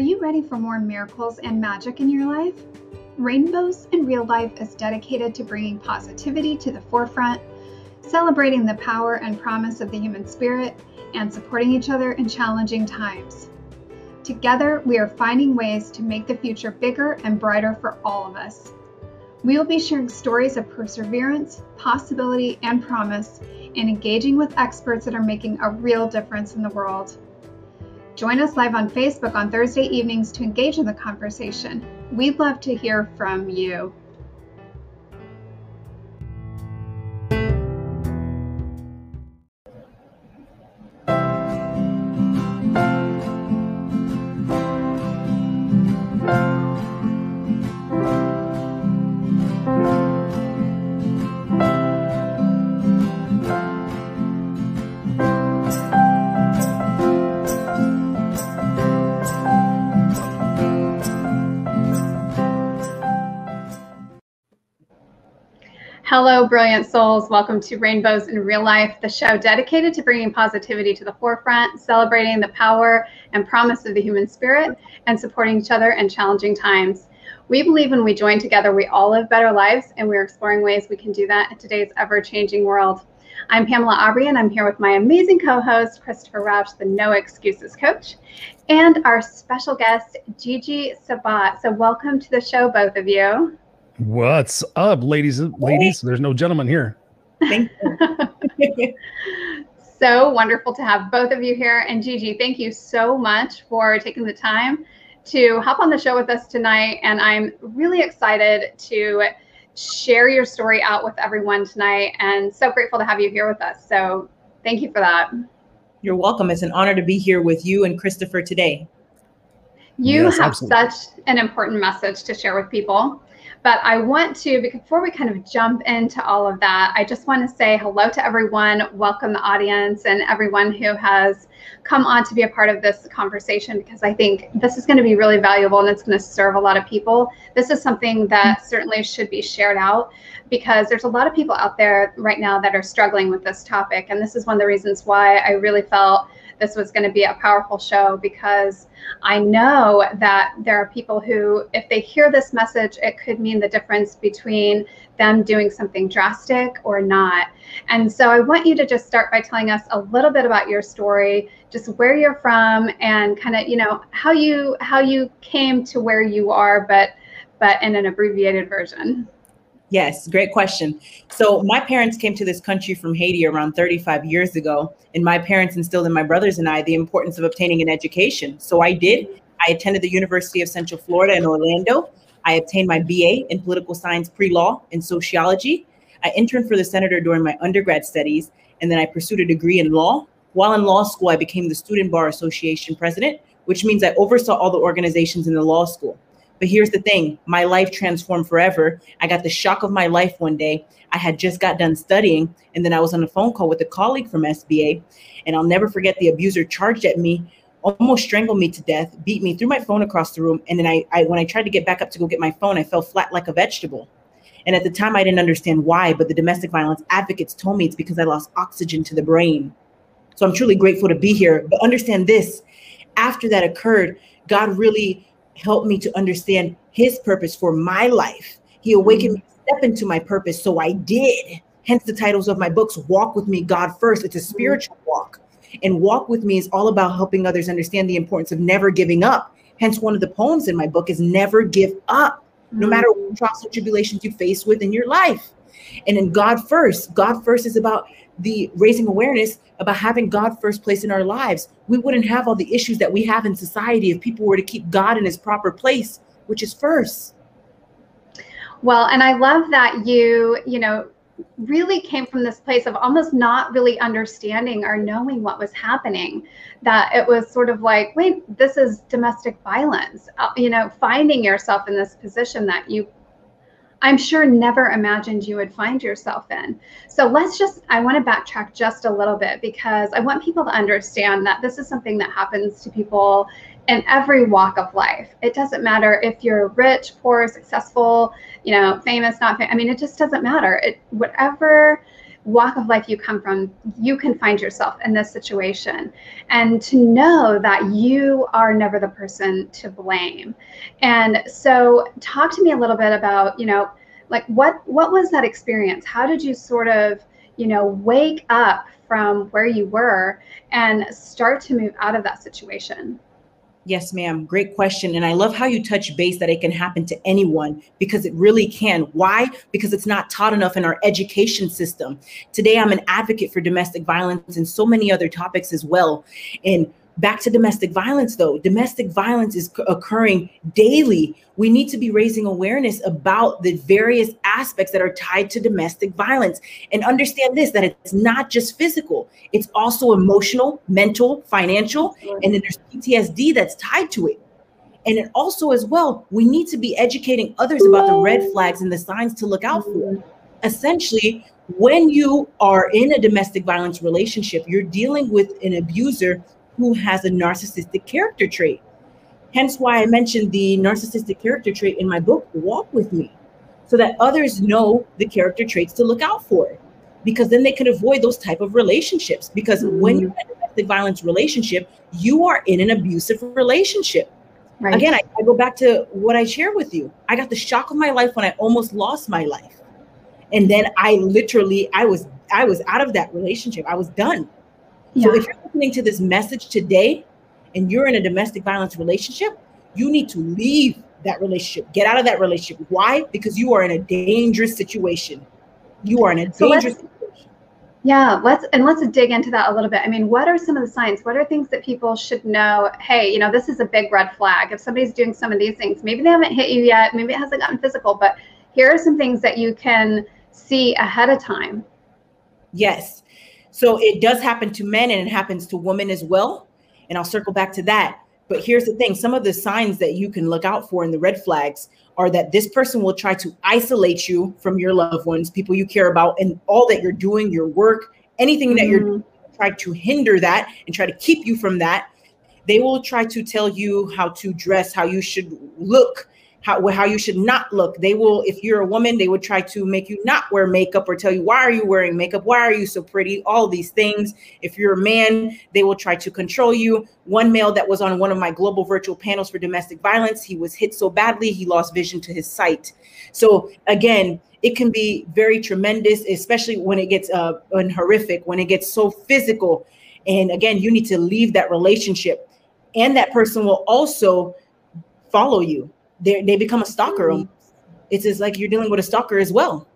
you ready for more miracles and magic in your life? Rainbows in Real Life is dedicated to bringing positivity to the forefront, celebrating the power and promise of the human spirit, and supporting each other in challenging times. Together, we are finding ways to make the future bigger and brighter for all of us. We will be sharing stories of perseverance, possibility, and promise, and engaging with experts that are making a real difference in the world. Join us live on Facebook on Thursday evenings to engage in the conversation. We'd love to hear from you. Hello, brilliant souls. Welcome to Rainbows in Real Life, the show dedicated to bringing positivity to the forefront, celebrating the power and promise of the human spirit, and supporting each other in challenging times. We believe when we join together, we all live better lives, and we're exploring ways we can do that in today's ever changing world. I'm Pamela Aubrey, and I'm here with my amazing co host, Christopher Rauch, the No Excuses Coach, and our special guest, Gigi Sabat. So, welcome to the show, both of you. What's up, ladies and ladies? There's no gentleman here. Thank you. so wonderful to have both of you here. And Gigi, thank you so much for taking the time to hop on the show with us tonight. And I'm really excited to share your story out with everyone tonight and so grateful to have you here with us. So thank you for that. You're welcome. It's an honor to be here with you and Christopher today. You yes, have absolutely. such an important message to share with people. But I want to, before we kind of jump into all of that, I just want to say hello to everyone, welcome the audience, and everyone who has come on to be a part of this conversation because I think this is going to be really valuable and it's going to serve a lot of people. This is something that mm-hmm. certainly should be shared out because there's a lot of people out there right now that are struggling with this topic. And this is one of the reasons why I really felt this was going to be a powerful show because I know that there are people who, if they hear this message, it could mean the difference between them doing something drastic or not. And so I want you to just start by telling us a little bit about your story, just where you're from and kind of, you know, how you how you came to where you are, but but in an abbreviated version. Yes, great question. So, my parents came to this country from Haiti around 35 years ago, and my parents instilled in my brothers and I the importance of obtaining an education. So, I did. I attended the University of Central Florida in Orlando. I obtained my BA in political science pre law and sociology. I interned for the senator during my undergrad studies, and then I pursued a degree in law. While in law school, I became the Student Bar Association president, which means I oversaw all the organizations in the law school. But here's the thing my life transformed forever. I got the shock of my life one day. I had just got done studying, and then I was on a phone call with a colleague from SBA. And I'll never forget the abuser charged at me, almost strangled me to death, beat me, threw my phone across the room. And then I, I when I tried to get back up to go get my phone, I fell flat like a vegetable. And at the time, I didn't understand why, but the domestic violence advocates told me it's because I lost oxygen to the brain. So I'm truly grateful to be here. But understand this after that occurred, God really helped me to understand his purpose for my life. He awakened me to step into my purpose. So I did. Hence the titles of my books Walk with Me, God First. It's a spiritual walk. And Walk with Me is all about helping others understand the importance of never giving up. Hence, one of the poems in my book is Never Give Up, no mm. matter what trials or tribulations you face with in your life. And in God First, God First is about the raising awareness about having God first place in our lives, we wouldn't have all the issues that we have in society if people were to keep God in his proper place, which is first. Well, and I love that you, you know, really came from this place of almost not really understanding or knowing what was happening that it was sort of like wait this is domestic violence uh, you know finding yourself in this position that you I'm sure never imagined you would find yourself in. So let's just, I want to backtrack just a little bit because I want people to understand that this is something that happens to people in every walk of life. It doesn't matter if you're rich, poor, successful, you know, famous, not famous. I mean, it just doesn't matter. It, whatever walk of life you come from, you can find yourself in this situation. And to know that you are never the person to blame. And so talk to me a little bit about, you know, like what what was that experience? How did you sort of, you know, wake up from where you were and start to move out of that situation? Yes, ma'am. Great question. And I love how you touch base that it can happen to anyone because it really can. Why? Because it's not taught enough in our education system. Today, I'm an advocate for domestic violence and so many other topics as well. And Back to domestic violence, though. Domestic violence is occurring daily. We need to be raising awareness about the various aspects that are tied to domestic violence and understand this that it's not just physical, it's also emotional, mental, financial, and then there's PTSD that's tied to it. And it also, as well, we need to be educating others about the red flags and the signs to look out for. Essentially, when you are in a domestic violence relationship, you're dealing with an abuser who has a narcissistic character trait. Hence why I mentioned the narcissistic character trait in my book, Walk With Me, so that others know the character traits to look out for. Because then they can avoid those type of relationships. Because mm-hmm. when you're in a domestic violence relationship, you are in an abusive relationship. Right. Again, I, I go back to what I shared with you. I got the shock of my life when I almost lost my life. And then I literally, I was, I was out of that relationship. I was done. Yeah. So if you're listening to this message today and you're in a domestic violence relationship, you need to leave that relationship. Get out of that relationship. Why? Because you are in a dangerous situation. You are in a dangerous so situation. Yeah, let's and let's dig into that a little bit. I mean, what are some of the signs? What are things that people should know? Hey, you know, this is a big red flag. If somebody's doing some of these things, maybe they haven't hit you yet, maybe it hasn't gotten physical, but here are some things that you can see ahead of time. Yes. So it does happen to men and it happens to women as well. And I'll circle back to that. But here's the thing some of the signs that you can look out for in the red flags are that this person will try to isolate you from your loved ones, people you care about, and all that you're doing, your work, anything that mm-hmm. you're doing, try to hinder that and try to keep you from that. They will try to tell you how to dress, how you should look, how how you should not look. They will, if you're a woman, they would try to make you not wear makeup or tell you why are you wearing makeup? Why are you so pretty? All these things. If you're a man, they will try to control you. One male that was on one of my global virtual panels for domestic violence, he was hit so badly he lost vision to his sight. So again, it can be very tremendous, especially when it gets uh and horrific, when it gets so physical. And again, you need to leave that relationship, and that person will also follow you they they become a stalker. It's just like you're dealing with a stalker as well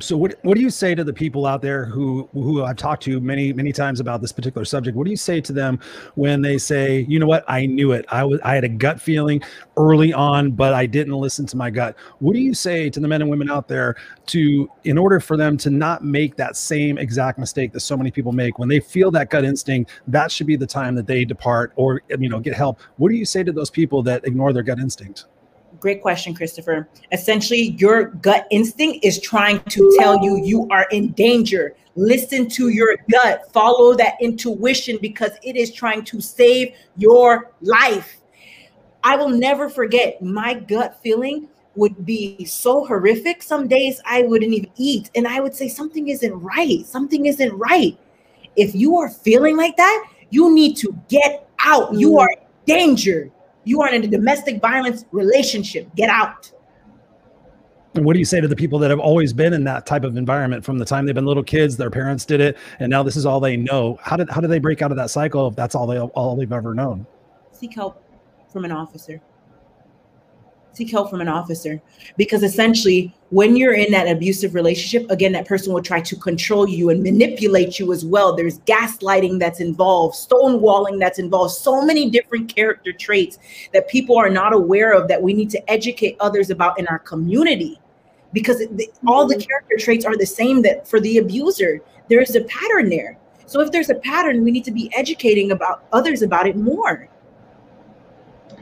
so what what do you say to the people out there who who I've talked to many many times about this particular subject? What do you say to them when they say, "You know what? I knew it. I was I had a gut feeling early on, but I didn't listen to my gut." What do you say to the men and women out there to in order for them to not make that same exact mistake that so many people make when they feel that gut instinct, that should be the time that they depart or you know, get help. What do you say to those people that ignore their gut instinct? Great question, Christopher. Essentially, your gut instinct is trying to tell you you are in danger. Listen to your gut, follow that intuition because it is trying to save your life. I will never forget my gut feeling would be so horrific. Some days I wouldn't even eat and I would say, Something isn't right. Something isn't right. If you are feeling like that, you need to get out. You mm. are in danger. You are in a domestic violence relationship. Get out. And what do you say to the people that have always been in that type of environment from the time they've been little kids, their parents did it, and now this is all they know? How did how do they break out of that cycle if that's all they all they've ever known? Seek help from an officer seek help from an officer. Because essentially when you're in that abusive relationship again that person will try to control you and manipulate you as well. There's gaslighting that's involved stonewalling that's involved so many different character traits that people are not aware of that we need to educate others about in our community. Because the, all the mm-hmm. character traits are the same that for the abuser there's a pattern there. So if there's a pattern we need to be educating about others about it more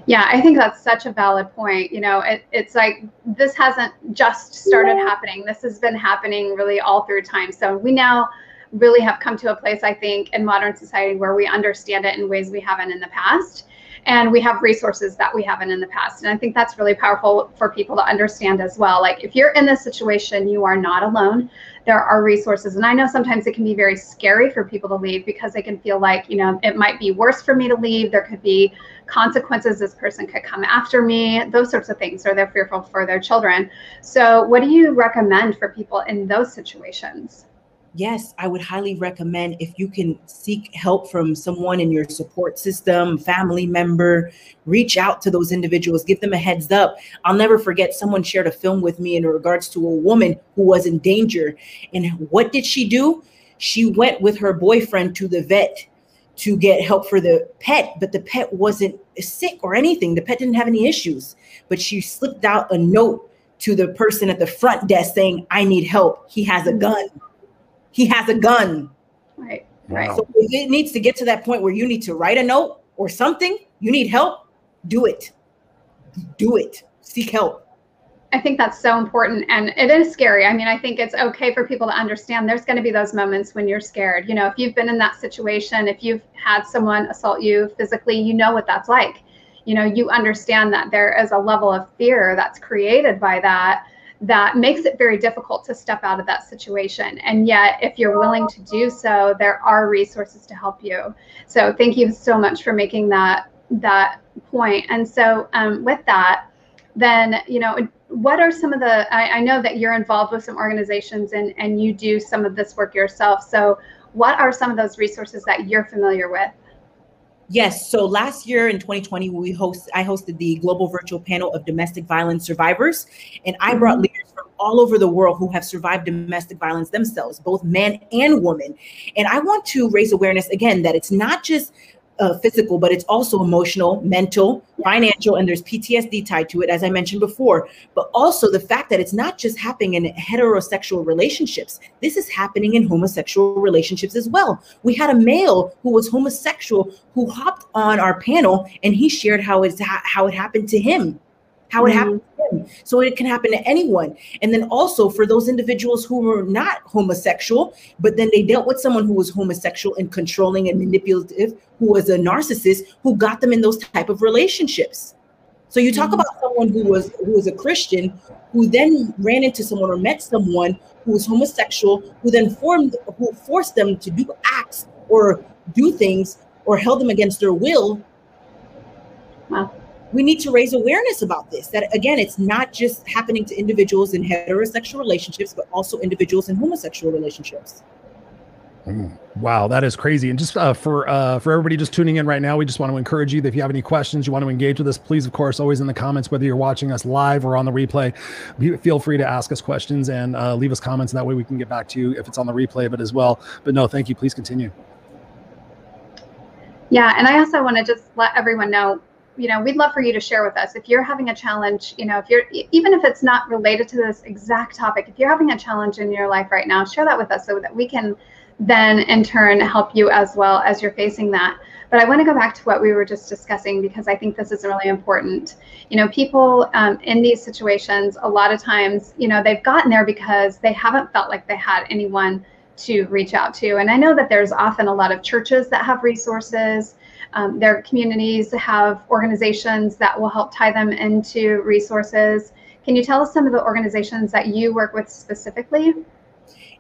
yeah, I think that's such a valid point. You know, it, it's like this hasn't just started happening. This has been happening really all through time. So we now really have come to a place, I think, in modern society where we understand it in ways we haven't in the past. and we have resources that we haven't in the past. And I think that's really powerful for people to understand as well. Like if you're in this situation, you are not alone. There are resources. And I know sometimes it can be very scary for people to leave because they can feel like, you know, it might be worse for me to leave. There could be consequences. This person could come after me, those sorts of things, or they're fearful for their children. So, what do you recommend for people in those situations? yes, I would highly recommend if you can seek help from someone in your support system, family member, reach out to those individuals, give them a heads up. I'll never forget someone shared a film with me in regards to a woman who was in danger. And what did she do? She went with her boyfriend to the vet to get help for the pet, but the pet wasn't sick or anything. The pet didn't have any issues, but she slipped out a note to the person at the front desk saying, I need help. He has a gun he has a gun. Right. Right. So it needs to get to that point where you need to write a note or something. You need help. Do it. Do it. Seek help. I think that's so important and it is scary. I mean, I think it's okay for people to understand there's going to be those moments when you're scared. You know, if you've been in that situation, if you've had someone assault you physically, you know what that's like. You know, you understand that there is a level of fear that's created by that that makes it very difficult to step out of that situation. And yet, if you're willing to do so, there are resources to help you. So thank you so much for making that that point. And so um, with that, then you know what are some of the I, I know that you're involved with some organizations and and you do some of this work yourself. So what are some of those resources that you're familiar with? Yes. So last year in 2020, we host I hosted the global virtual panel of domestic violence survivors, and I brought mm-hmm. leaders from all over the world who have survived domestic violence themselves, both men and women. And I want to raise awareness again that it's not just uh, physical, but it's also emotional, mental, financial, and there's PTSD tied to it, as I mentioned before. But also the fact that it's not just happening in heterosexual relationships, this is happening in homosexual relationships as well. We had a male who was homosexual who hopped on our panel and he shared how it's how it happened to him how it mm-hmm. happened to him. So it can happen to anyone. And then also for those individuals who were not homosexual, but then they dealt with someone who was homosexual and controlling and manipulative, who was a narcissist, who got them in those type of relationships. So you talk mm-hmm. about someone who was who was a Christian, who then ran into someone or met someone who was homosexual, who then formed who forced them to do acts or do things or held them against their will. Wow we need to raise awareness about this that again it's not just happening to individuals in heterosexual relationships but also individuals in homosexual relationships. Mm, wow that is crazy. And just uh, for uh, for everybody just tuning in right now we just want to encourage you that if you have any questions you want to engage with us please of course always in the comments whether you're watching us live or on the replay feel free to ask us questions and uh, leave us comments and that way we can get back to you if it's on the replay but as well. But no thank you. Please continue. Yeah and i also want to just let everyone know you know, we'd love for you to share with us if you're having a challenge, you know, if you're even if it's not related to this exact topic, if you're having a challenge in your life right now, share that with us so that we can then in turn help you as well as you're facing that. But I want to go back to what we were just discussing because I think this is really important. You know, people um, in these situations, a lot of times, you know, they've gotten there because they haven't felt like they had anyone to reach out to. And I know that there's often a lot of churches that have resources. Um, their communities have organizations that will help tie them into resources. Can you tell us some of the organizations that you work with specifically?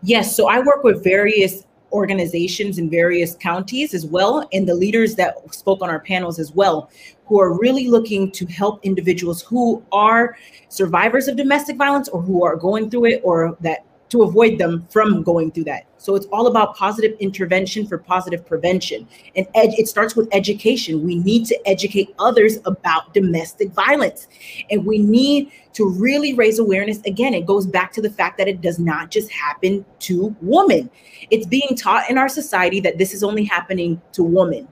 Yes, so I work with various organizations in various counties as well, and the leaders that spoke on our panels as well, who are really looking to help individuals who are survivors of domestic violence or who are going through it or that to avoid them from going through that. So it's all about positive intervention for positive prevention. And ed- it starts with education. We need to educate others about domestic violence. And we need to really raise awareness. Again, it goes back to the fact that it does not just happen to women. It's being taught in our society that this is only happening to women.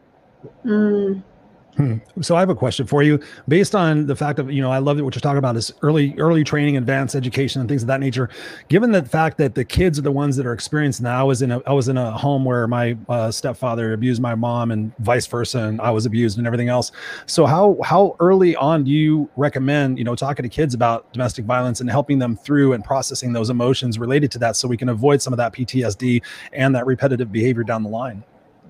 Mm. Hmm. So I have a question for you, based on the fact of you know I love that what you're talking about is early early training, advanced education, and things of that nature. Given the fact that the kids are the ones that are experiencing that, I was in a I was in a home where my uh, stepfather abused my mom and vice versa, and I was abused and everything else. So how how early on do you recommend you know talking to kids about domestic violence and helping them through and processing those emotions related to that, so we can avoid some of that PTSD and that repetitive behavior down the line?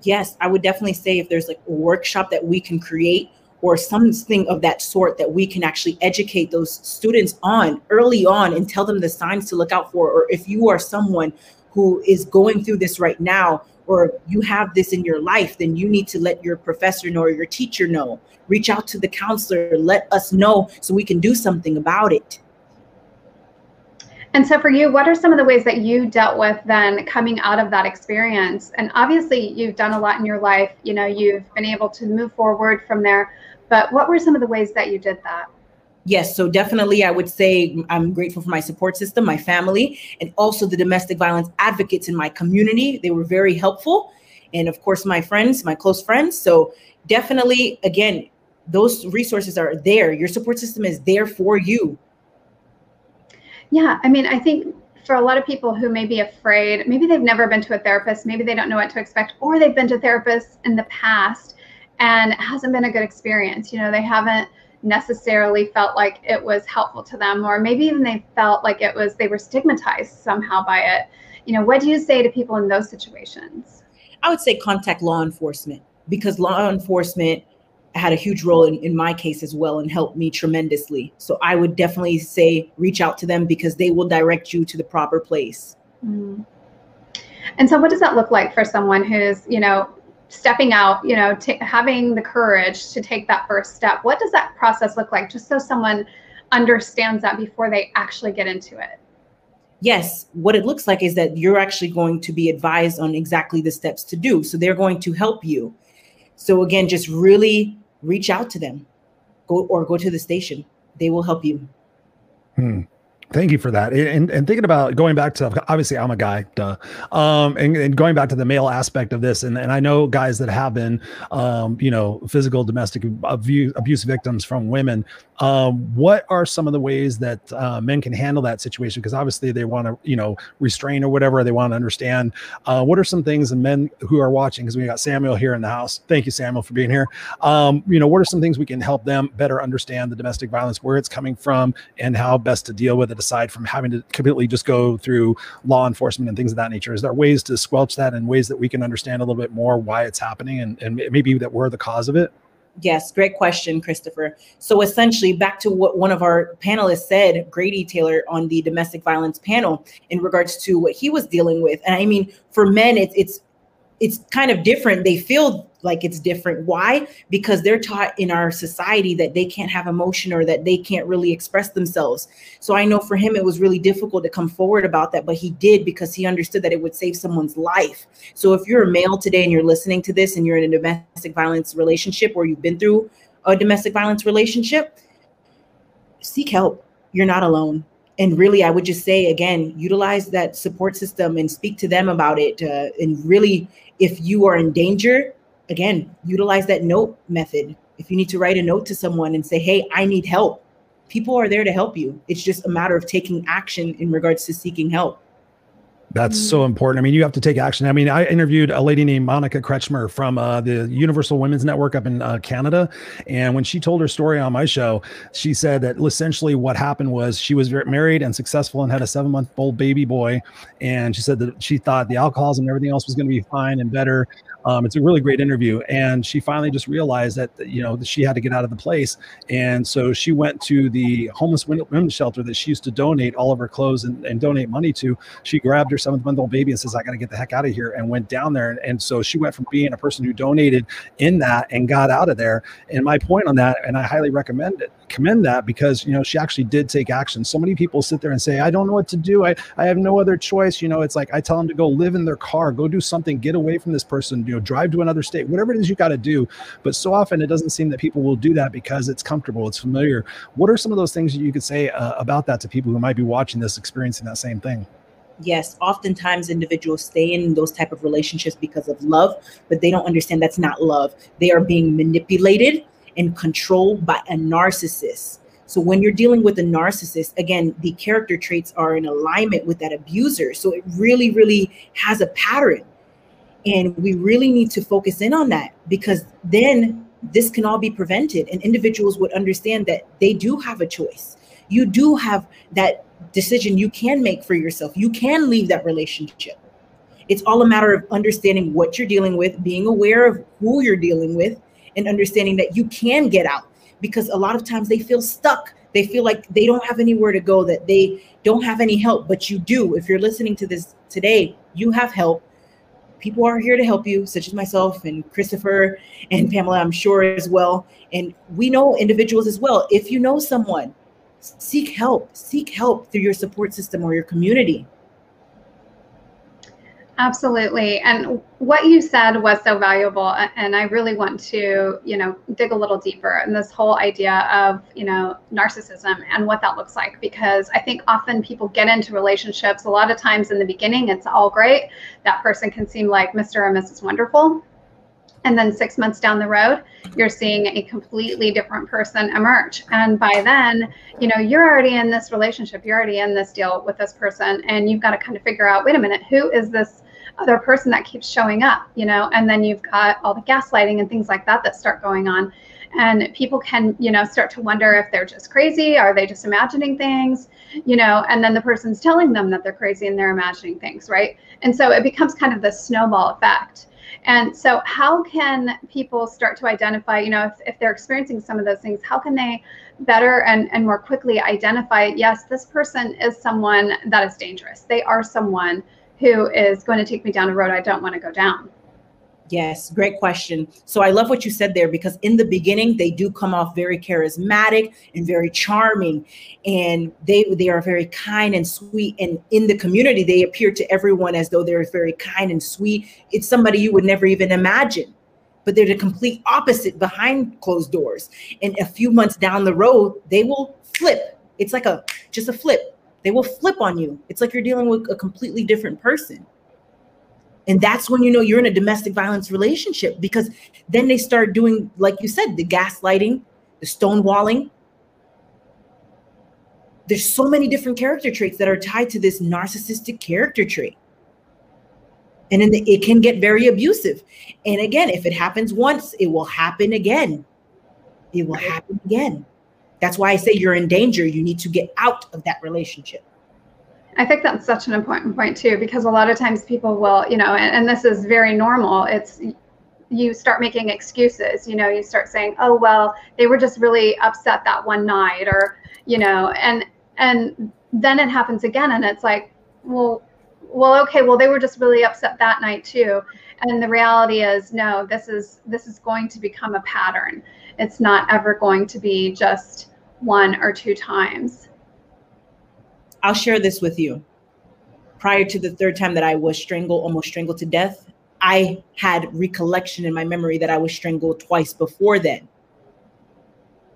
Yes, I would definitely say if there's like a workshop that we can create or something of that sort that we can actually educate those students on early on and tell them the signs to look out for. Or if you are someone who is going through this right now, or you have this in your life, then you need to let your professor know or your teacher know. Reach out to the counselor, let us know so we can do something about it. And so, for you, what are some of the ways that you dealt with then coming out of that experience? And obviously, you've done a lot in your life. You know, you've been able to move forward from there. But what were some of the ways that you did that? Yes, so definitely, I would say I'm grateful for my support system, my family, and also the domestic violence advocates in my community. They were very helpful. And of course, my friends, my close friends. So, definitely, again, those resources are there. Your support system is there for you. Yeah, I mean, I think for a lot of people who may be afraid, maybe they've never been to a therapist, maybe they don't know what to expect, or they've been to therapists in the past and it hasn't been a good experience. You know, they haven't necessarily felt like it was helpful to them, or maybe even they felt like it was, they were stigmatized somehow by it. You know, what do you say to people in those situations? I would say contact law enforcement because law enforcement had a huge role in, in my case as well and helped me tremendously. So I would definitely say reach out to them because they will direct you to the proper place. Mm. And so, what does that look like for someone who's, you know, stepping out, you know, t- having the courage to take that first step? What does that process look like, just so someone understands that before they actually get into it? Yes, what it looks like is that you're actually going to be advised on exactly the steps to do. So they're going to help you. So again, just really reach out to them. Go or go to the station. They will help you. Hmm. Thank you for that. And, and thinking about going back to obviously I'm a guy, duh. Um, and, and going back to the male aspect of this, and, and I know guys that have been, um, you know, physical domestic abuse, abuse victims from women. Um, what are some of the ways that uh, men can handle that situation? Because obviously they want to, you know, restrain or whatever they want to understand. Uh, what are some things and men who are watching? Because we got Samuel here in the house. Thank you, Samuel, for being here. Um, you know, what are some things we can help them better understand the domestic violence, where it's coming from, and how best to deal with it? Aside from having to completely just go through law enforcement and things of that nature? Is there ways to squelch that and ways that we can understand a little bit more why it's happening and, and maybe that we're the cause of it? Yes, great question, Christopher. So essentially, back to what one of our panelists said, Grady Taylor, on the domestic violence panel, in regards to what he was dealing with. And I mean, for men, it's it's it's kind of different. They feel like it's different. Why? Because they're taught in our society that they can't have emotion or that they can't really express themselves. So I know for him, it was really difficult to come forward about that, but he did because he understood that it would save someone's life. So if you're a male today and you're listening to this and you're in a domestic violence relationship or you've been through a domestic violence relationship, seek help. You're not alone and really i would just say again utilize that support system and speak to them about it uh, and really if you are in danger again, utilize that note method. If you need to write a note to someone and say, hey, I need help, people are there to help you. It's just a matter of taking action in regards to seeking help. That's so mm. important. I mean, you have to take action. I mean, I interviewed a lady named Monica Kretschmer from uh, the Universal Women's Network up in uh, Canada. And when she told her story on my show, she said that essentially what happened was she was married and successful and had a seven month old baby boy. And she said that she thought the alcoholism and everything else was going to be fine and better. Um, it's a really great interview. And she finally just realized that, you know, that she had to get out of the place. And so she went to the homeless women's shelter that she used to donate all of her clothes and, and donate money to. She grabbed her seventh month old baby and says, I got to get the heck out of here. And went down there. And, and so she went from being a person who donated in that and got out of there. And my point on that, and I highly recommend it, commend that because, you know, she actually did take action. So many people sit there and say, I don't know what to do. I, I have no other choice. You know, it's like I tell them to go live in their car, go do something, get away from this person, you know, drive to another state, whatever it is you got to do. But so often it doesn't seem that people will do that because it's comfortable, it's familiar. What are some of those things that you could say uh, about that to people who might be watching this, experiencing that same thing? yes oftentimes individuals stay in those type of relationships because of love but they don't understand that's not love they are being manipulated and controlled by a narcissist so when you're dealing with a narcissist again the character traits are in alignment with that abuser so it really really has a pattern and we really need to focus in on that because then this can all be prevented and individuals would understand that they do have a choice. You do have that decision you can make for yourself. You can leave that relationship. It's all a matter of understanding what you're dealing with, being aware of who you're dealing with, and understanding that you can get out because a lot of times they feel stuck. They feel like they don't have anywhere to go, that they don't have any help, but you do. If you're listening to this today, you have help. People are here to help you, such as myself and Christopher and Pamela, I'm sure as well. And we know individuals as well. If you know someone, seek help, seek help through your support system or your community. Absolutely. And what you said was so valuable. And I really want to, you know, dig a little deeper in this whole idea of, you know, narcissism and what that looks like. Because I think often people get into relationships, a lot of times in the beginning, it's all great. That person can seem like Mr. or Mrs. Wonderful. And then six months down the road, you're seeing a completely different person emerge. And by then, you know, you're already in this relationship, you're already in this deal with this person, and you've got to kind of figure out wait a minute, who is this other person that keeps showing up, you know, and then you've got all the gaslighting and things like that that start going on. And people can, you know, start to wonder if they're just crazy, are they just imagining things, you know, and then the person's telling them that they're crazy and they're imagining things, right? And so it becomes kind of this snowball effect. And so, how can people start to identify, you know, if, if they're experiencing some of those things, how can they better and, and more quickly identify, yes, this person is someone that is dangerous. They are someone who is going to take me down a road I don't want to go down? Yes, great question. So I love what you said there because in the beginning they do come off very charismatic and very charming and they they are very kind and sweet and in the community they appear to everyone as though they're very kind and sweet. It's somebody you would never even imagine. But they're the complete opposite behind closed doors. And a few months down the road, they will flip. It's like a just a flip they will flip on you. It's like you're dealing with a completely different person. And that's when you know you're in a domestic violence relationship because then they start doing, like you said, the gaslighting, the stonewalling. There's so many different character traits that are tied to this narcissistic character trait. And then it can get very abusive. And again, if it happens once, it will happen again. It will happen again. That's why I say you're in danger. You need to get out of that relationship. I think that's such an important point too, because a lot of times people will, you know, and, and this is very normal. It's you start making excuses, you know, you start saying, oh, well, they were just really upset that one night or, you know, and, and then it happens again. And it's like, well, well, okay, well, they were just really upset that night too. And the reality is, no, this is, this is going to become a pattern. It's not ever going to be just, one or two times. I'll share this with you. Prior to the third time that I was strangled, almost strangled to death, I had recollection in my memory that I was strangled twice before then.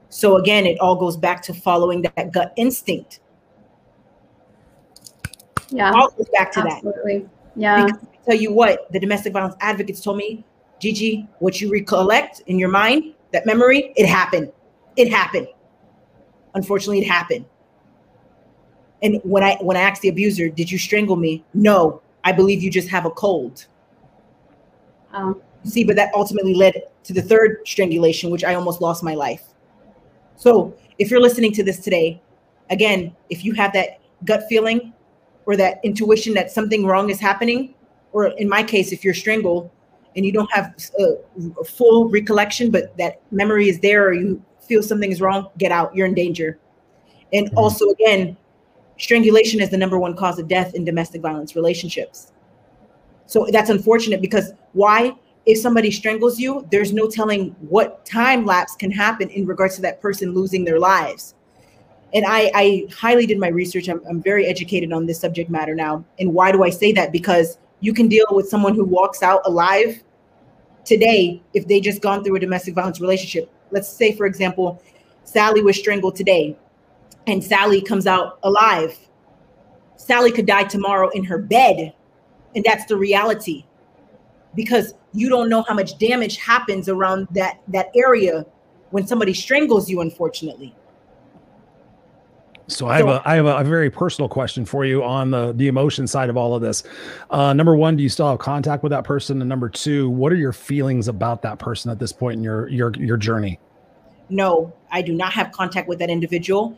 So again, it all goes back to following that gut instinct. Yeah. All goes back to absolutely. that. Yeah. Because I tell you what, the domestic violence advocates told me, Gigi, what you recollect in your mind, that memory, it happened. It happened unfortunately it happened. And when i when i asked the abuser did you strangle me? No i believe you just have a cold. Um, see but that ultimately led to the third strangulation which i almost lost my life. So if you're listening to this today again if you have that gut feeling or that intuition that something wrong is happening or in my case if you're strangled and you don't have a, a full recollection but that memory is there or you feel something is wrong, get out. You're in danger. And mm-hmm. also, again, strangulation is the number one cause of death in domestic violence relationships. So that's unfortunate because why? If somebody strangles you, there's no telling what time lapse can happen in regards to that person losing their lives. And I, I highly did my research. I'm, I'm very educated on this subject matter now. And why do I say that? Because you can deal with someone who walks out alive today if they just gone through a domestic violence relationship let's say, for example, Sally was strangled today and Sally comes out alive. Sally could die tomorrow in her bed. And that's the reality because you don't know how much damage happens around that, that area when somebody strangles you, unfortunately. So I have a I have a, a, very personal question for you on the the emotion side of all of this. Uh, number one, do you still have contact with that person? And number two, what are your feelings about that person at this point in your your your journey? No, I do not have contact with that individual,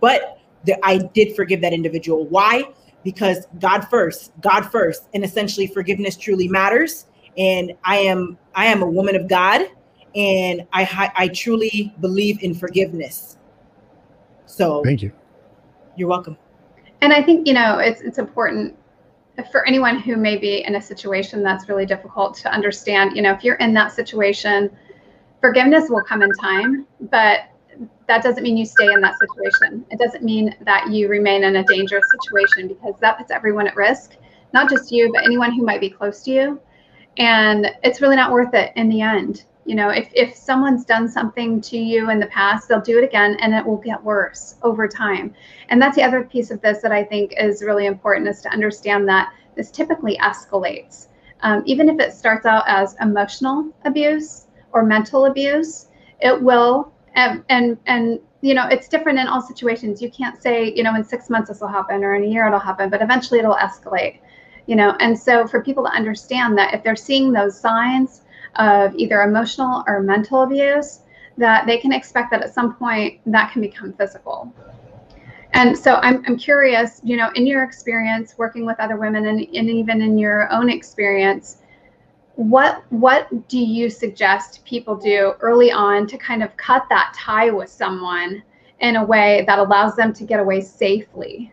but the, I did forgive that individual. Why? Because God first, God first, and essentially forgiveness truly matters. And I am I am a woman of God, and I I truly believe in forgiveness. So thank you. You're welcome. And I think you know it's it's important for anyone who may be in a situation that's really difficult to understand. You know, if you're in that situation, forgiveness will come in time, but that doesn't mean you stay in that situation. It doesn't mean that you remain in a dangerous situation because that puts everyone at risk, not just you, but anyone who might be close to you. And it's really not worth it in the end. You know, if, if someone's done something to you in the past, they'll do it again and it will get worse over time. And that's the other piece of this that I think is really important is to understand that this typically escalates. Um, even if it starts out as emotional abuse or mental abuse, it will and and and you know it's different in all situations you can't say you know in six months this will happen or in a year it'll happen but eventually it'll escalate you know and so for people to understand that if they're seeing those signs of either emotional or mental abuse that they can expect that at some point that can become physical. And so I'm, I'm curious you know in your experience working with other women and, and even in your own experience what what do you suggest people do early on to kind of cut that tie with someone in a way that allows them to get away safely?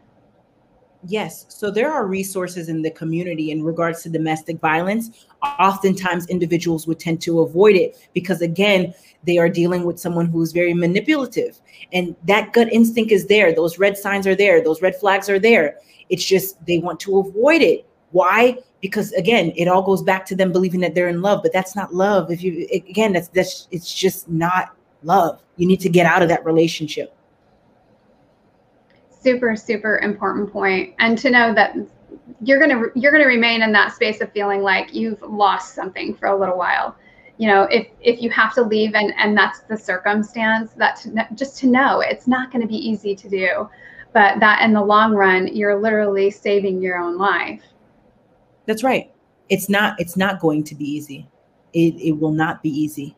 Yes. So there are resources in the community in regards to domestic violence oftentimes individuals would tend to avoid it because again they are dealing with someone who's very manipulative. And that gut instinct is there. Those red signs are there. Those red flags are there. It's just they want to avoid it. Why? Because again it all goes back to them believing that they're in love. But that's not love. If you again that's that's it's just not love. You need to get out of that relationship. Super super important point. And to know that you're going to you're going to remain in that space of feeling like you've lost something for a little while you know if if you have to leave and and that's the circumstance that to, just to know it's not going to be easy to do but that in the long run you're literally saving your own life that's right. It's not it's not going to be easy. It it will not be easy.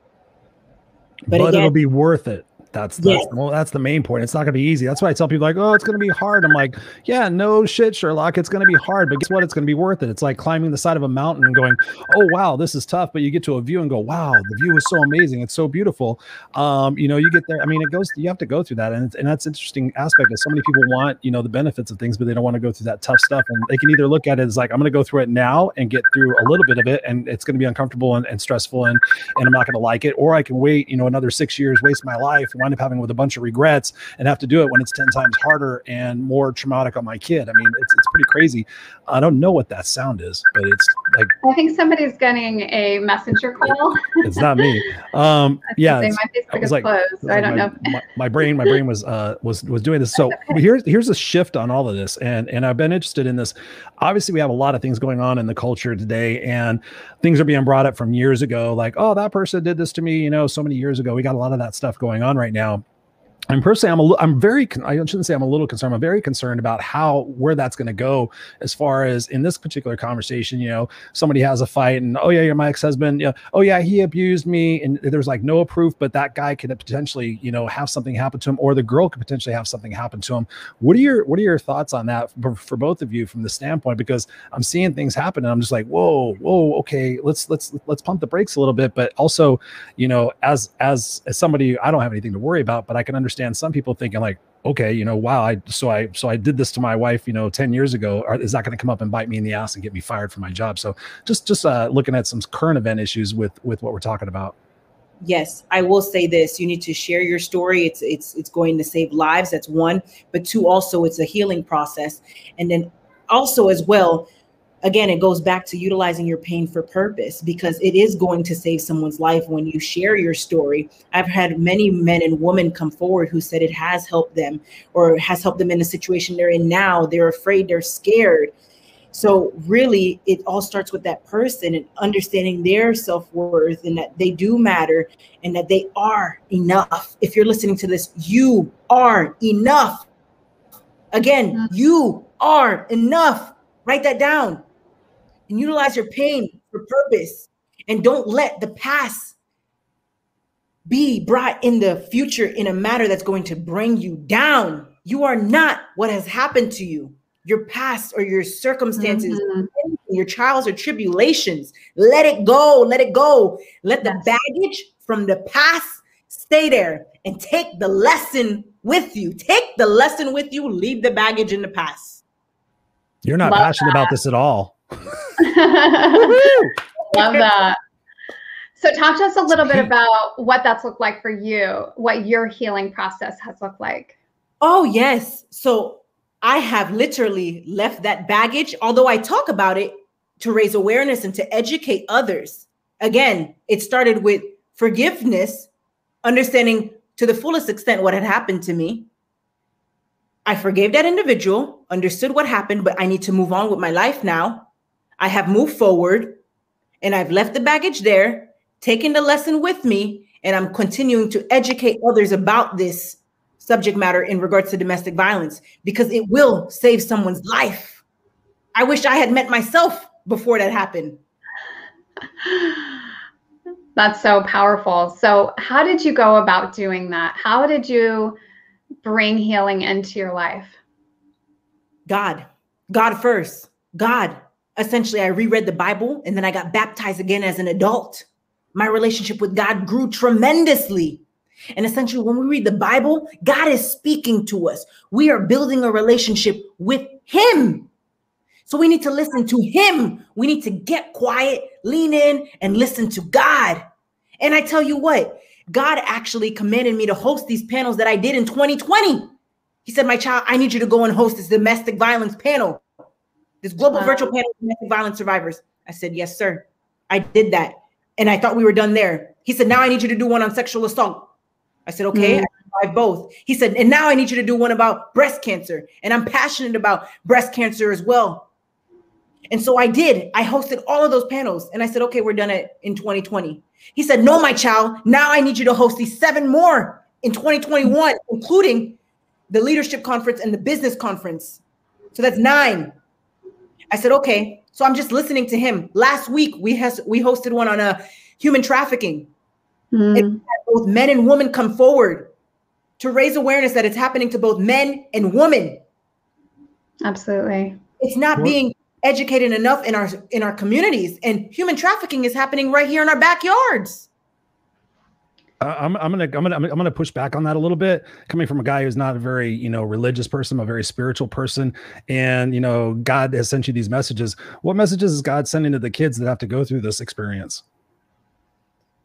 But, but again, it'll be worth it. That's that's, yes. well, that's the main point. It's not going to be easy. That's why I tell people like, oh, it's going to be hard. I'm like, yeah, no shit, Sherlock. It's going to be hard, but guess what? It's going to be worth it. It's like climbing the side of a mountain and going, oh wow, this is tough. But you get to a view and go, wow, the view is so amazing. It's so beautiful. Um, you know, you get there. I mean, it goes. You have to go through that, and and that's interesting aspect. Is so many people want you know the benefits of things, but they don't want to go through that tough stuff. And they can either look at it as like, I'm going to go through it now and get through a little bit of it, and it's going to be uncomfortable and, and stressful, and and I'm not going to like it, or I can wait, you know, another six years, waste my life, wind up having with a bunch of regrets and have to do it when it's 10 times harder and more traumatic on my kid. I mean, it's, it's pretty crazy. I don't know what that sound is, but it's like I think somebody's getting a messenger call. it's not me. Um, yeah, my Facebook is like, closed, so I don't my, know. my, my, brain, my brain was uh, was was doing this. So okay. here's here's a shift on all of this, and and I've been interested in this. Obviously, we have a lot of things going on in the culture today, and things are being brought up from years ago, like oh that person did this to me, you know, so many years ago. We got a lot of that stuff going on right now. I'm personally, I'm a, I'm very, I shouldn't say I'm a little concerned. I'm very concerned about how, where that's going to go as far as in this particular conversation, you know, somebody has a fight and, oh yeah, you're my ex-husband. Yeah. Oh yeah, he abused me. And there's like no proof, but that guy could potentially, you know, have something happen to him or the girl could potentially have something happen to him. What are your, what are your thoughts on that for, for both of you from the standpoint? Because I'm seeing things happen and I'm just like, whoa, whoa, okay, let's, let's, let's pump the brakes a little bit. But also, you know, as, as, as somebody, I don't have anything to worry about, but I can understand understand some people thinking like, okay, you know, wow, I so I so I did this to my wife, you know, 10 years ago. Is that going to come up and bite me in the ass and get me fired from my job? So just just uh, looking at some current event issues with with what we're talking about. Yes, I will say this. You need to share your story. It's it's it's going to save lives. That's one. But two, also it's a healing process. And then also as well, again, it goes back to utilizing your pain for purpose because it is going to save someone's life when you share your story. I've had many men and women come forward who said it has helped them or has helped them in the situation they're in now. They're afraid, they're scared. So, really, it all starts with that person and understanding their self worth and that they do matter and that they are enough. If you're listening to this, you are enough. Again, you are enough. Write that down and utilize your pain for purpose and don't let the past be brought in the future in a matter that's going to bring you down. You are not what has happened to you. Your past or your circumstances, mm-hmm. your trials or tribulations. Let it go. Let it go. Let the baggage from the past, stay there and take the lesson with you. Take the lesson with you, leave the baggage in the past. You're not Love passionate that. about this at all. Love that. So, talk to us a little bit about what that's looked like for you, what your healing process has looked like. Oh, yes. So, I have literally left that baggage, although I talk about it to raise awareness and to educate others. Again, it started with forgiveness, understanding to the fullest extent what had happened to me. I forgave that individual, understood what happened, but I need to move on with my life now. I have moved forward and I've left the baggage there, taken the lesson with me, and I'm continuing to educate others about this subject matter in regards to domestic violence because it will save someone's life. I wish I had met myself before that happened. That's so powerful. So, how did you go about doing that? How did you bring healing into your life? God, God first. God. Essentially, I reread the Bible and then I got baptized again as an adult. My relationship with God grew tremendously. And essentially, when we read the Bible, God is speaking to us. We are building a relationship with Him. So we need to listen to Him. We need to get quiet, lean in, and listen to God. And I tell you what, God actually commanded me to host these panels that I did in 2020. He said, My child, I need you to go and host this domestic violence panel, this global wow. virtual panel of domestic violence survivors. I said, Yes, sir. I did that. And I thought we were done there. He said, Now I need you to do one on sexual assault. I said, Okay. Mm. I both. He said, and now I need you to do one about breast cancer. And I'm passionate about breast cancer as well. And so I did. I hosted all of those panels and I said, okay, we're done it in 2020. He said, no, my child, now I need you to host these seven more in 2021, including the leadership conference and the business conference. So that's nine. I said, okay. So I'm just listening to him. Last week we has we hosted one on a uh, human trafficking. Mm. both men and women come forward to raise awareness that it's happening to both men and women. Absolutely. It's not being educated enough in our in our communities and human trafficking is happening right here in our backyards I'm, I'm gonna I'm gonna I'm gonna push back on that a little bit. Coming from a guy who's not a very you know religious person, a very spiritual person, and you know God has sent you these messages. What messages is God sending to the kids that have to go through this experience?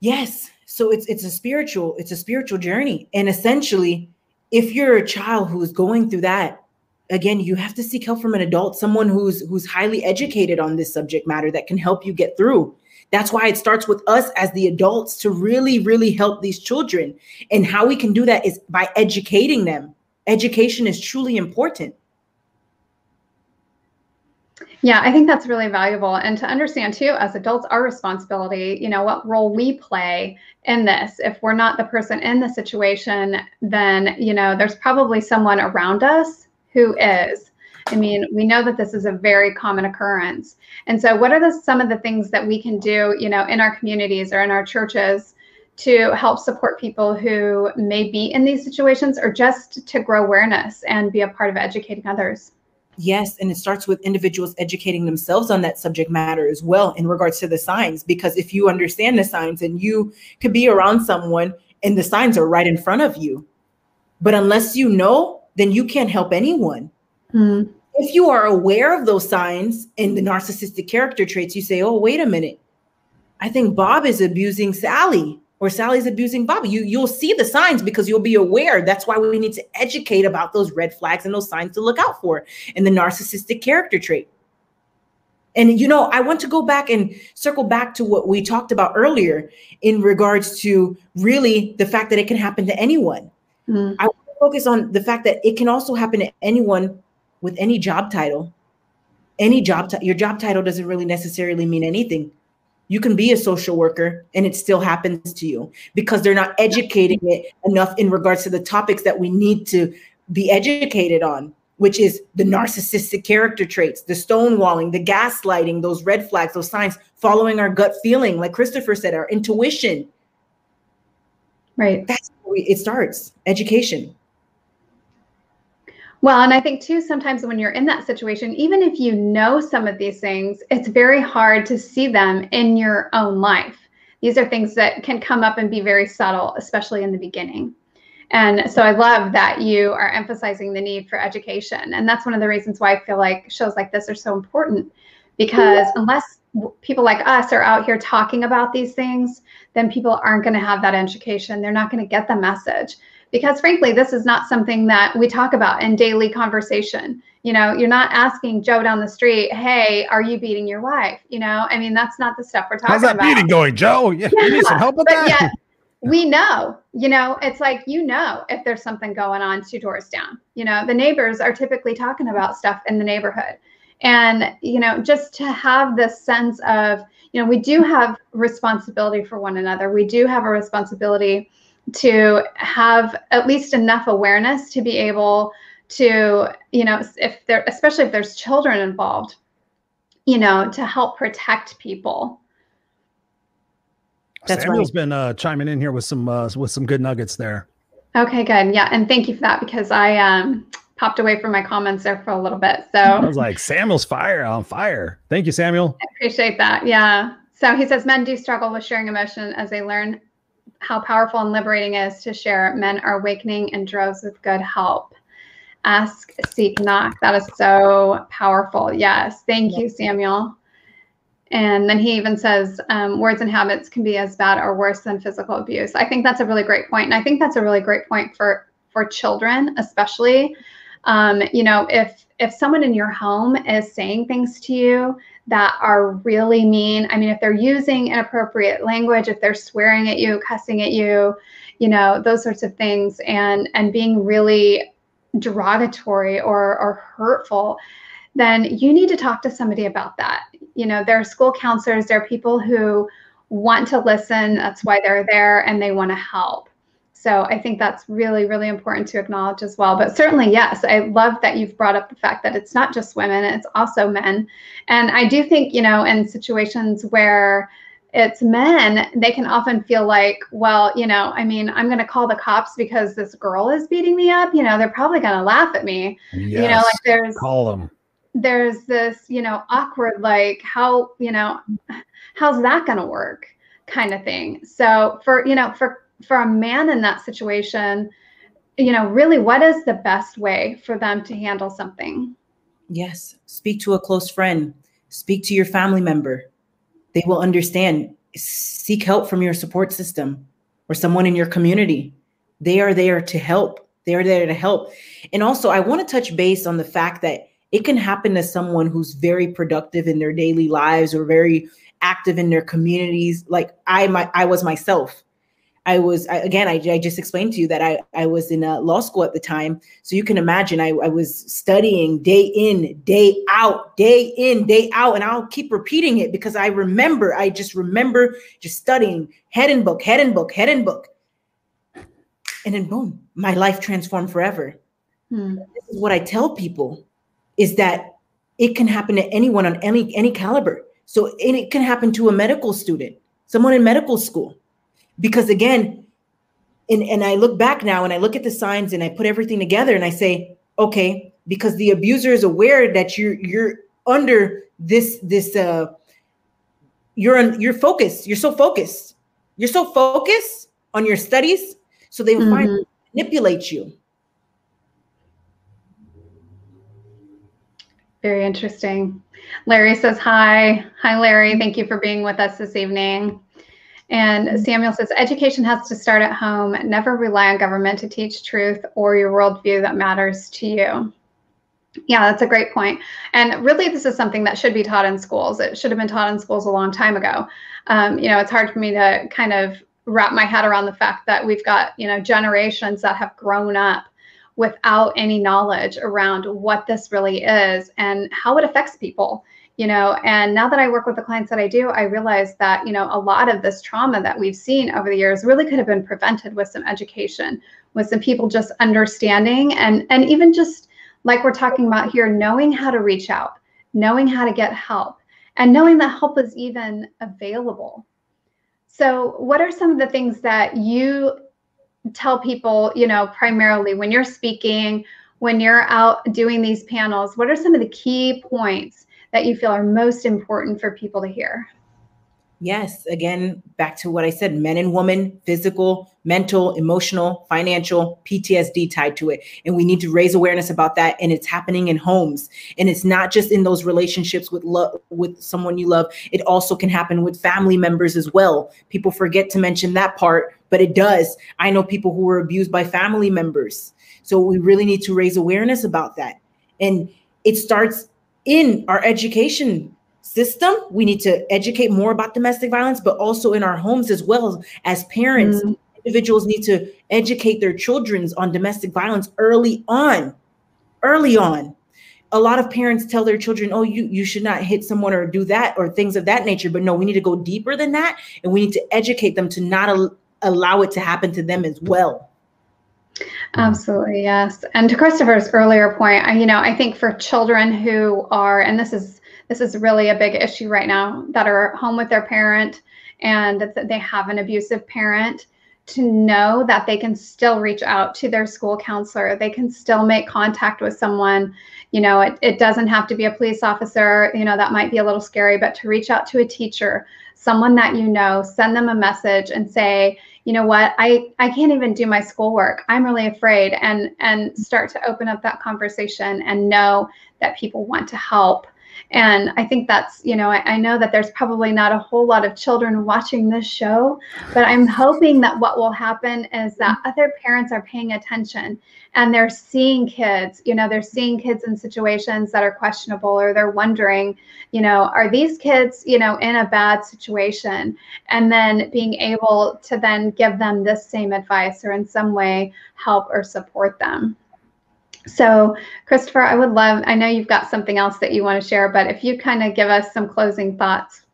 Yes, so it's it's a spiritual it's a spiritual journey, and essentially, if you're a child who is going through that, again you have to seek help from an adult someone who's who's highly educated on this subject matter that can help you get through that's why it starts with us as the adults to really really help these children and how we can do that is by educating them education is truly important yeah, I think that's really valuable. And to understand too, as adults, our responsibility, you know, what role we play in this. If we're not the person in the situation, then, you know, there's probably someone around us who is. I mean, we know that this is a very common occurrence. And so what are the some of the things that we can do, you know, in our communities or in our churches to help support people who may be in these situations or just to grow awareness and be a part of educating others? Yes, and it starts with individuals educating themselves on that subject matter as well in regards to the signs. Because if you understand the signs and you could be around someone and the signs are right in front of you, but unless you know then you can't help anyone. Mm. If you are aware of those signs and the narcissistic character traits, you say, oh, wait a minute. I think Bob is abusing Sally or Sally's abusing Bob. You, you'll see the signs because you'll be aware. That's why we need to educate about those red flags and those signs to look out for and the narcissistic character trait. And you know, I want to go back and circle back to what we talked about earlier in regards to really the fact that it can happen to anyone. Mm. I focus on the fact that it can also happen to anyone with any job title. Any job, t- your job title doesn't really necessarily mean anything. You can be a social worker and it still happens to you because they're not educating it enough in regards to the topics that we need to be educated on, which is the narcissistic character traits, the stonewalling, the gaslighting, those red flags, those signs, following our gut feeling, like Christopher said, our intuition. Right. That's where we, it starts education. Well, and I think too, sometimes when you're in that situation, even if you know some of these things, it's very hard to see them in your own life. these are things that can come up and be very subtle, especially in the beginning. And so I love that you are emphasizing the need for education. And that's one of the reasons why I feel like shows like this are so important because unless people like us are out here talking about these things, then people aren't going to have that education. They're not going to get the message because frankly, this is not something that we talk about in daily conversation. You know, you're not asking Joe down the street, "Hey, are you beating your wife?" You know, I mean, that's not the stuff we're talking about. How's that about. beating going, Joe? Yeah, you need some help with that. Yet, we know, you know, it's like you know if there's something going on two doors down. You know, the neighbors are typically talking about stuff in the neighborhood. And, you know, just to have this sense of, you know, we do have responsibility for one another. We do have a responsibility to have at least enough awareness to be able to, you know, if there, especially if there's children involved, you know, to help protect people. That's Samuel's right. been uh, chiming in here with some uh, with some good nuggets there. Okay, good. Yeah, and thank you for that because I um popped away from my comments there for a little bit. So I was like, Samuel's fire on fire. Thank you, Samuel. I appreciate that. Yeah. So he says men do struggle with sharing emotion as they learn how powerful and liberating it is to share. Men are awakening in droves with good help. Ask, seek, knock. That is so powerful. Yes. Thank you, Samuel. And then he even says um, words and habits can be as bad or worse than physical abuse. I think that's a really great point, and I think that's a really great point for for children, especially um, you know, if if someone in your home is saying things to you that are really mean, I mean, if they're using inappropriate language, if they're swearing at you, cussing at you, you know, those sorts of things, and and being really derogatory or or hurtful, then you need to talk to somebody about that. You know, there are school counselors, there are people who want to listen. That's why they're there, and they want to help. So I think that's really, really important to acknowledge as well. But certainly, yes, I love that you've brought up the fact that it's not just women, it's also men. And I do think, you know, in situations where it's men, they can often feel like, well, you know, I mean, I'm going to call the cops because this girl is beating me up. You know, they're probably going to laugh at me. Yes, you know, like there's call them. There's this, you know, awkward, like, how, you know, how's that going to work kind of thing. So for, you know, for for a man in that situation, you know, really what is the best way for them to handle something? Yes. Speak to a close friend, speak to your family member. They will understand. Seek help from your support system or someone in your community. They are there to help. They are there to help. And also, I want to touch base on the fact that it can happen to someone who's very productive in their daily lives or very active in their communities like i my, i was myself I was I, again. I, I, just explained to you that I I was in a law school at the time, so you can imagine I, I was studying day in, day out, day in, day out, and I'll keep repeating it because I remember. I just remember just studying head and book, head and book, head and book, and then boom, my life transformed forever. Hmm. This is what I tell people: is that it can happen to anyone on any any caliber. So and it can happen to a medical student, someone in medical school because again and, and i look back now and i look at the signs and i put everything together and i say okay because the abuser is aware that you're you're under this this uh you're on you're focused you're so focused. You're so focused on your studies so they will mm-hmm. find manipulate you. Very interesting. Larry says hi. Hi larry. Thank you for being with us this evening and. Samuel says, education has to start at home. Never rely on government to teach truth or your worldview that matters to you. Yeah, that's a great point. And really, this is something that should be taught in schools. It should have been taught in schools a long time ago. Um, you know, it's hard for me to kind of wrap my head around the fact that we've got, you know, generations that have grown up without any knowledge around what this really is and how it affects people you know and now that i work with the clients that i do i realize that you know a lot of this trauma that we've seen over the years really could have been prevented with some education with some people just understanding and and even just like we're talking about here knowing how to reach out knowing how to get help and knowing that help is even available. So what are some of the things that you tell people you know primarily when you're speaking when you're out doing these panels? What are some of the key points that you feel are most important for people to hear? Yes, again, back to what I said men and women, physical, mental, emotional, financial, PTSD tied to it. And we need to raise awareness about that. And it's happening in homes. And it's not just in those relationships with love with someone you love. It also can happen with family members as well. People forget to mention that part, but it does. I know people who were abused by family members. So we really need to raise awareness about that. And it starts in our education system. We need to educate more about domestic violence, but also in our homes as well as parents. Mm. Individuals need to educate their children on domestic violence early on. Early on. A lot of parents tell their children, oh, you, you should not hit someone or do that or things of that nature. But no, we need to go deeper than that. And we need to educate them to not al- allow it to happen to them as well. Absolutely, yes. And to Christopher's earlier point, you know, I think for children who are, and this is this is really a big issue right now, that are home with their parent and that they have an abusive parent, to know that they can still reach out to their school counselor. They can still make contact with someone. You know, it, it doesn't have to be a police officer. You know, that might be a little scary, but to reach out to a teacher, someone that you know, send them a message and say, you know what? I i can't even do my schoolwork. I'm really afraid. And and start to open up that conversation and know that people want to help and I think that's, you know, I, I, know that there's probably not a whole lot of children watching this show, but I'm hoping that what will happen is that other parents are paying attention and they're seeing kids, you know, they're seeing kids in situations that are questionable or they're wondering, you know, are these kids, you know, in a bad situation? And then being able to then give them this same advice or in some way help or support them. So, Christopher, I would love, I know you've got something else that you want to share, but if you kind of give us some closing thoughts.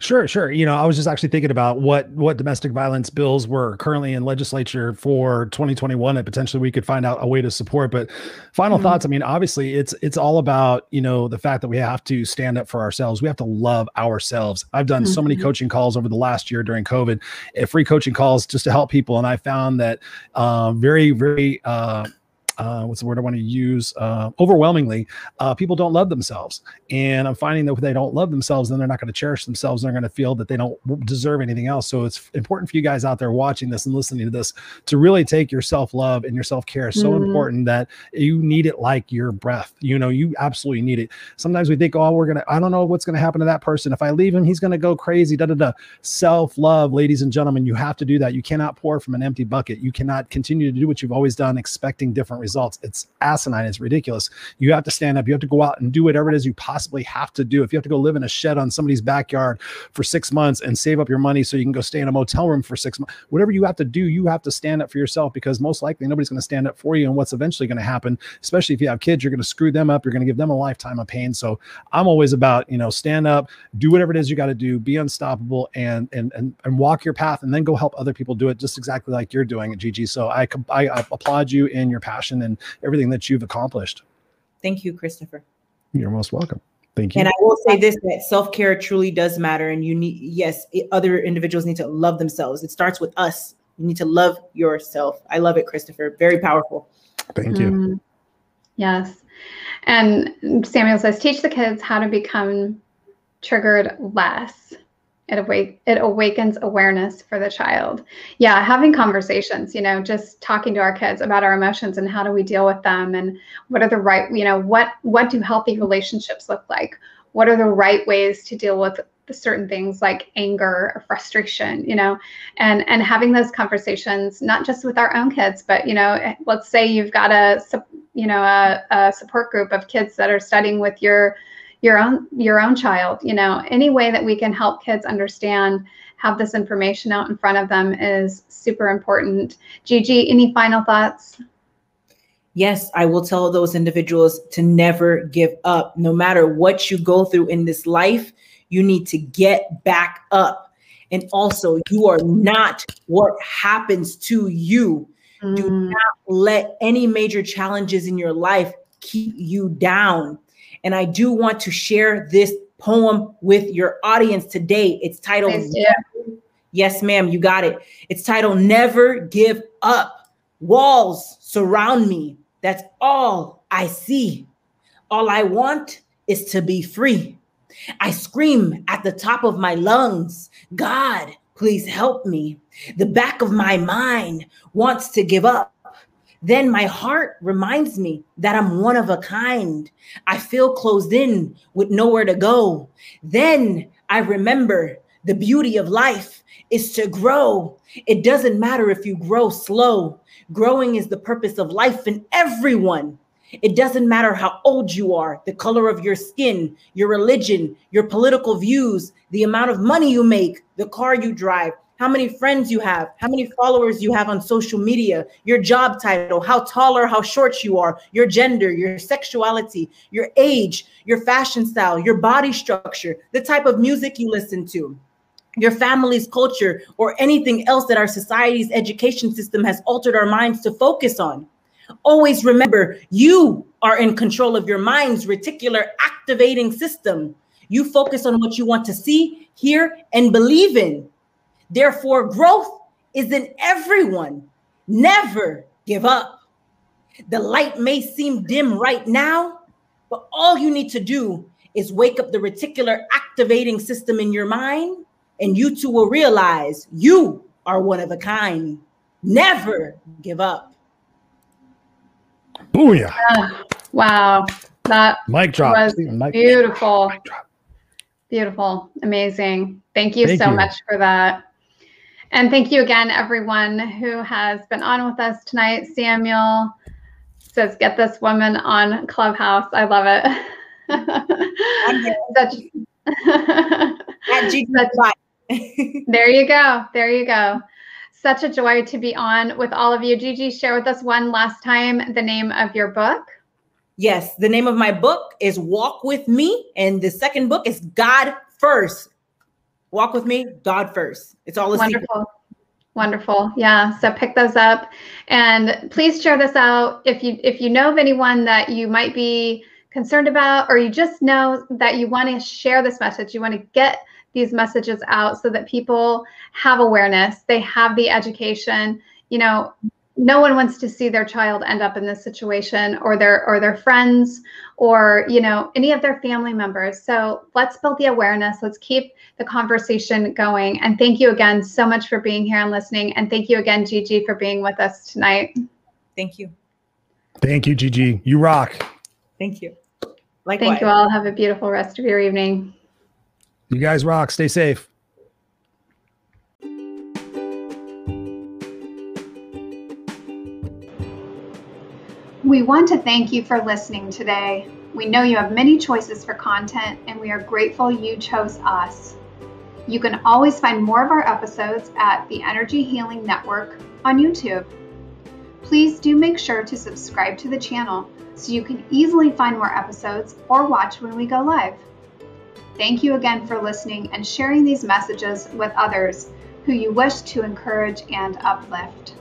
Sure, sure. You know, I was just actually thinking about what what domestic violence bills were currently in legislature for 2021 and potentially we could find out a way to support. But final mm-hmm. thoughts, I mean, obviously it's it's all about, you know, the fact that we have to stand up for ourselves. We have to love ourselves. I've done mm-hmm. so many mm-hmm. coaching calls over the last year during COVID, eh, free coaching calls just to help people and I found that uh, very very uh, uh, what's the word I want to use? Uh, overwhelmingly, uh, people don't love themselves. And I'm finding that if they don't love themselves, then they're not going to cherish themselves. They're going to feel that they don't deserve anything else. So it's important for you guys out there watching this and listening to this to really take your self love and your self care so mm-hmm. important that you need it like your breath. You know, you absolutely need it. Sometimes we think, oh, we're going to, I don't know what's going to happen to that person. If I leave him, he's going to go crazy. Da da da. Self love, ladies and gentlemen, you have to do that. You cannot pour from an empty bucket. You cannot continue to do what you've always done, expecting different results. It's asinine. It's ridiculous. You have to stand up. You have to go out and do whatever it is you possibly have to do. If you have to go live in a shed on somebody's backyard for six months and save up your money so you can go stay in a motel room for six months, whatever you have to do, you have to stand up for yourself because most likely nobody's going to stand up for you. And what's eventually going to happen, especially if you have kids, you're going to screw them up. You're going to give them a lifetime of pain. So I'm always about, you know, stand up, do whatever it is you got to do, be unstoppable and, and, and, and walk your path and then go help other people do it just exactly like you're doing it, Gigi. So I, I applaud you in your passion and everything that you've accomplished. Thank you, Christopher. You're most welcome. Thank you. And I will say this that self care truly does matter. And you need, yes, other individuals need to love themselves. It starts with us. You need to love yourself. I love it, Christopher. Very powerful. Thank you. Mm, yes. And Samuel says, teach the kids how to become triggered less it awake it awakens awareness for the child. Yeah having conversations you know just talking to our kids about our emotions and how do we deal with them and what are the right you know what what do healthy relationships look like? What are the right ways to deal with certain things like anger or frustration you know? And and having those conversations not just with our own kids but you know let's say you've got a you know a, a support group of kids that are studying with your your own your own child you know any way that we can help kids understand have this information out in front of them is super important. Gigi any final thoughts? Yes i will tell those individuals to never give up. No matter what you go through in this life you need to get back up. And also you are not what happens to you. Mm. do not let any major challenges in your life keep you down and I do want to share this poem with your audience today. It's titled, Yes, ma'am, you got it. It's titled Never Give Up. Walls surround me. That's all I see. All I want is to be free. I scream at the top of my lungs, God, please help me. The back of my mind wants to give up. Then my heart reminds me that I'm one of a kind. I feel closed in with nowhere to go. Then I remember the beauty of life is to grow. It doesn't matter if you grow slow. Growing is the purpose of life in everyone. It doesn't matter how old you are, the color of your skin, your religion, your political views, the amount of money you make, the car you drive, how many friends you have, how many followers you have on social media, your job title, how tall or how short you are, your gender, your sexuality, your age, your fashion style, your body structure, the type of music you listen to, your family's culture, or anything else that our society's education system has altered our minds to focus on. Always remember you are in control of your mind's reticular activating system. You focus on what you want to see, hear, and believe in. Therefore, growth is in everyone. Never give up. The light may seem dim right now, but all you need to do is wake up the reticular activating system in your mind, and you too will realize you are one of a kind. Never give up. Booyah. Uh, wow. That mic drop. was mic beautiful. Drop. Beautiful. Amazing. Thank you Thank so you. much for that. And thank you again, everyone who has been on with us tonight. Samuel says, get this woman on Clubhouse. I love it. Such, there you go. There you go. Such a joy to be on with all of you. Gigi, share with us one last time the name of your book. Yes, the name of my book is Walk With Me, and the second book is God First Walk with me, God first. It's all a wonderful. Secret. Wonderful. Yeah. So pick those up and please share this out. If you if you know of anyone that you might be concerned about or you just know that you want to share this message, you want to get these messages out so that people have awareness, they have the education, you know, no one wants to see their child end up in this situation or their or their friends or you know any of their family members. So let's build the awareness. Let's keep the conversation going. And thank you again so much for being here and listening. And thank you again gigi for being with us tonight. Thank you. Thank you gigi. You rock. Thank you. Likewise. thank you all. Have a beautiful rest of your evening. You guys rock. Stay safe We want to thank you for listening today. We know you have many choices for content, and we are grateful you chose us. You can always find more of our episodes at the Energy Healing Network on YouTube. Please do make sure to subscribe to the channel so you can easily find more episodes or watch when we go live. Thank you again for listening and sharing these messages with others who you wish to encourage and uplift.